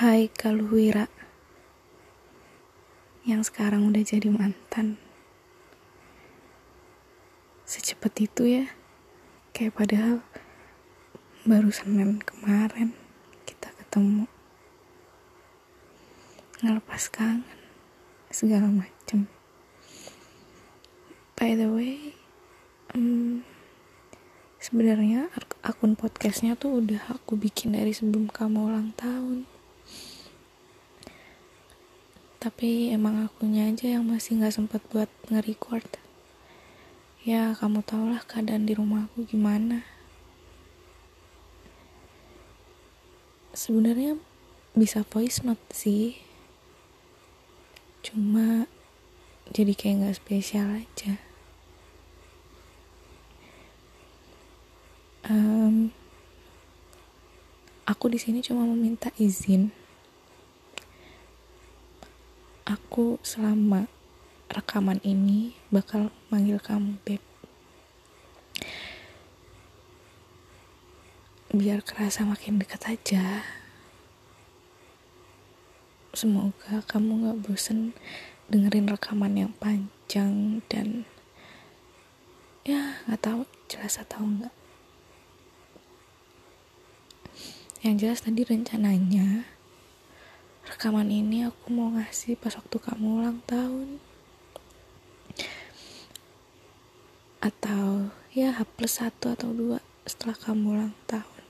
Hai Kaluwira. Yang sekarang udah jadi mantan. Secepat itu ya. Kayak padahal Baru Senin kemarin Kita ketemu. Ngelepas kangen Segala macem. By the way um, Sebenarnya akun podcastnya tuh udah aku bikin dari sebelum kamu ulang tahun tapi emang akunya aja yang masih nggak sempat buat nge-record. Ya kamu tau lah keadaan di rumah aku gimana. Sebenarnya bisa voice note sih. Cuma jadi kayak nggak spesial aja. Um, aku di sini cuma meminta izin aku selama rekaman ini bakal manggil kamu beb. Biar kerasa makin dekat aja. Semoga kamu gak bosen dengerin rekaman yang panjang dan ya nggak tahu jelas atau enggak. Yang jelas tadi rencananya rekaman ini aku mau ngasih pas waktu kamu ulang tahun. Atau ya H plus satu atau dua setelah kamu ulang tahun.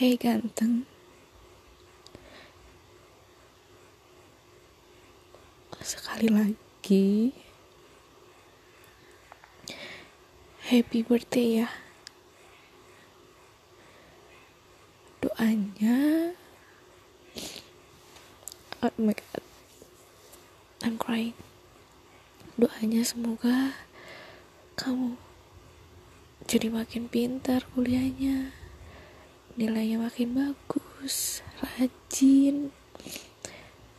Hei ganteng. Sekali lagi. Happy birthday ya. Doanya oh my god. I'm crying. Doanya semoga kamu jadi makin pintar kuliahnya. Nilainya makin bagus rajin.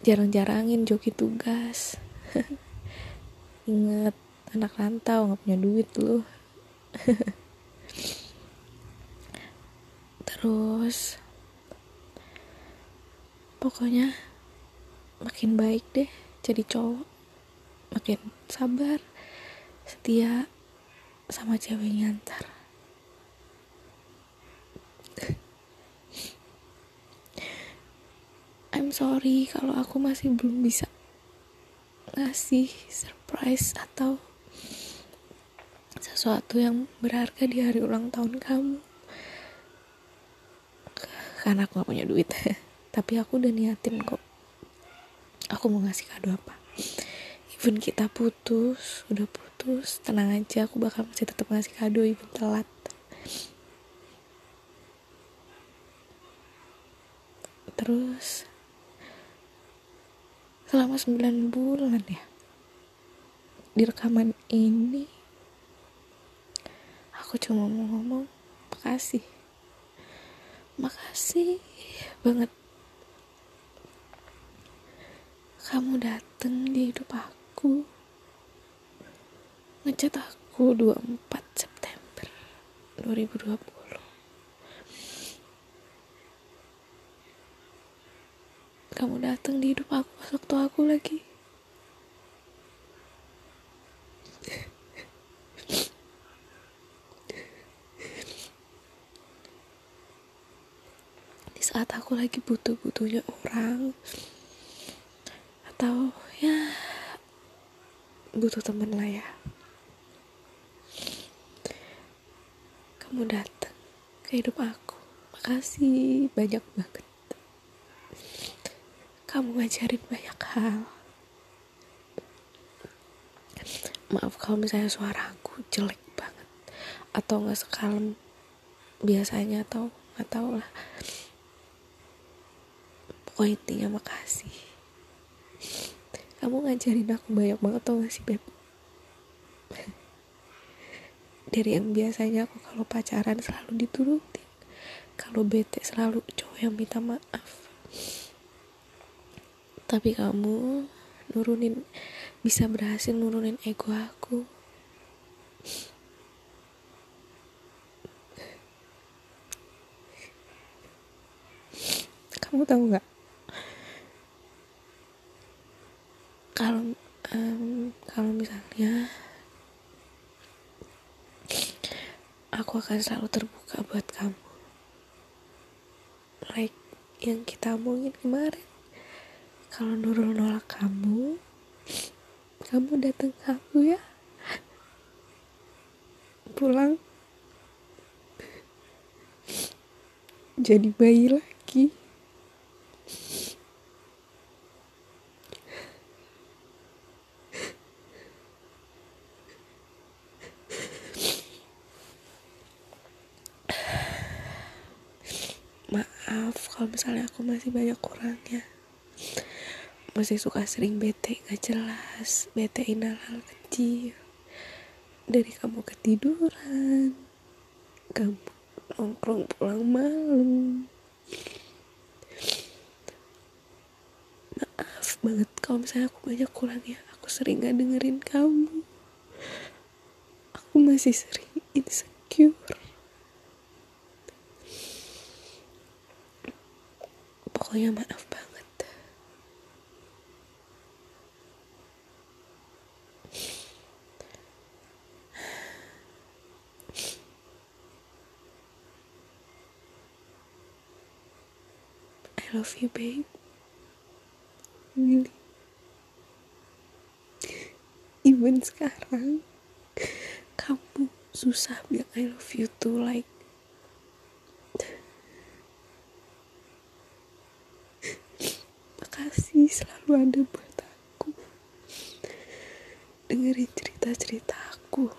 Jarang-jarangin joki tugas. Inget anak rantau nggak punya duit loh. Terus pokoknya makin baik deh jadi cowok. Makin sabar setia sama ceweknya ntar I'm sorry kalau aku masih belum bisa ngasih surprise atau sesuatu yang berharga di hari ulang tahun kamu. Karena aku gak punya duit. Tapi aku udah niatin kok aku mau ngasih kado apa? Even kita putus udah putus tenang aja aku bakal masih tetap ngasih kado even telat. Terus selama 9 bulan ya di rekaman ini aku cuma mau ngomong makasih. Makasih banget kamu dateng di hidup aku. Ngecat aku 24 September 2020 kamu datang di hidup aku waktu aku lagi. Di saat aku lagi butuh-butuhnya orang atau ya butuh temen lah ya. Kamu datang ke hidup aku. Makasih banyak banget. Kamu ngajarin banyak hal. Maaf kalau misalnya suara aku jelek banget. Atau nggak sekalem biasanya atau nggak tahu lah. Pokoknya intinya makasih kamu ngajarin aku banyak banget tau gak sih beb? Dari yang biasanya aku kalau pacaran selalu diturutin. Kalau bete selalu cowok yang minta maaf. Tapi kamu nurunin bisa berhasil nurunin ego aku. Kamu tahu nggak kalau um, kalau misalnya aku akan selalu terbuka buat kamu. Like yang kita omongin kemarin. Kalau Nurul nolak kamu kamu datang ke aku ya. Pulang. Jadi bayi lagi maaf kalau misalnya aku masih banyak kurangnya. Masih suka sering bete gak jelas. Betein hal-hal kecil. Dari kamu ketiduran. Kamu nongkrong pulang malam. Maaf banget kalau misalnya aku banyak kurangnya aku sering gak dengerin kamu. Aku masih sering insecure pokoknya maaf banget. I love you babe. Really? Even sekarang kamu susah bilang I love you too like makasih selalu ada buat aku dengerin cerita-cerita aku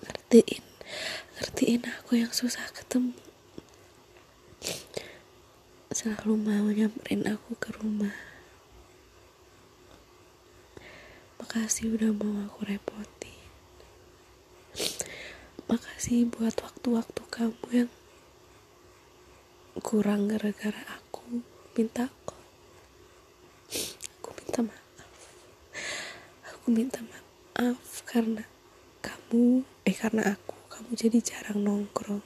ngertiin ngertiin aku yang susah ketemu selalu mau nyamperin aku ke rumah. Makasih udah mau aku repotin. Makasih buat waktu-waktu kamu yang kurang gara-gara aku minta kok. Aku minta maaf. Aku minta maaf karena kamu, eh karena aku, kamu jadi jarang nongkrong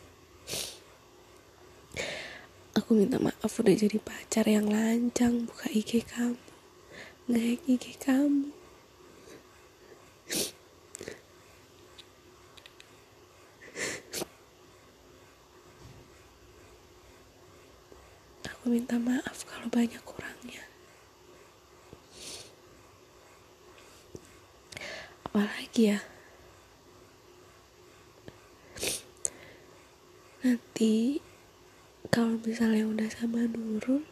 Aku minta maaf udah jadi pacar yang lancang buka IG kamu. Nge-hack IG kamu. Aku minta maaf kalau banyak kurangnya. Apalagi ya? Nanti kalau misalnya udah sama Nurul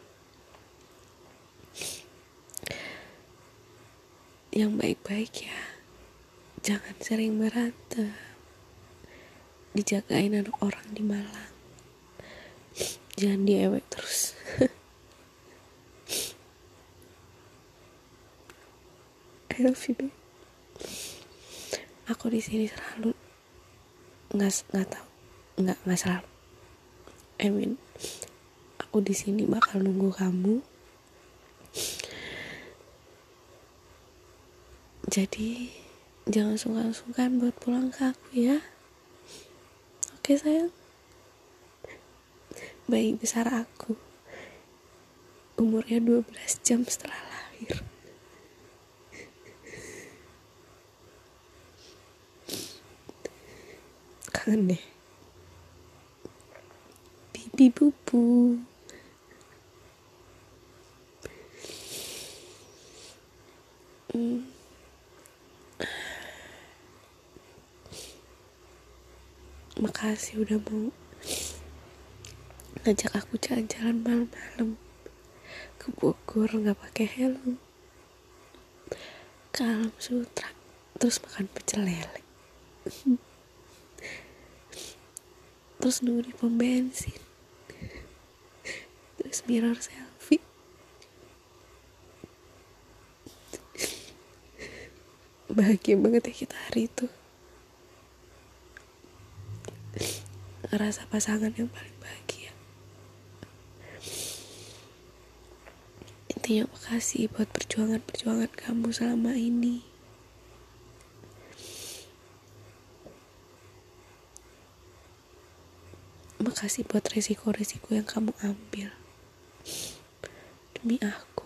yang baik-baik ya jangan sering berantem. Dijagain anak orang di Malang. Jangan diewek terus. I love you babe aku di sini selalu nggak nggak tahu nggak nggak selalu I mean aku di sini bakal nunggu kamu. Jadi jangan sungkan-sungkan buat pulang ke aku ya. Oke sayang? Bayi besar aku. Umurnya 12 jam setelah lahir deh bibi bubu. Hmm. makasih udah mau ngajak aku jalan-jalan malam-malam. Ke Bogor nggak pakai helm. Ke alam sutra terus makan pecel lele terus nunggu di pom bensin. Terus mirror selfie. Bahagia banget ya kita hari itu. Ngerasa pasangan yang paling bahagia. Intinya makasih buat perjuangan-perjuangan kamu selama ini makasih buat resiko-resiko yang kamu ambil. Demi aku.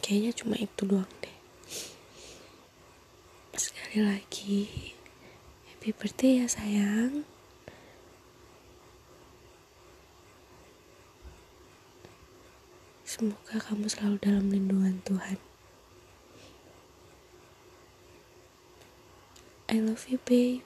Kayaknya cuma itu doang deh. Sekali lagi happy birthday ya sayang. Semoga kamu selalu dalam lindungan Tuhan. I love you, babe.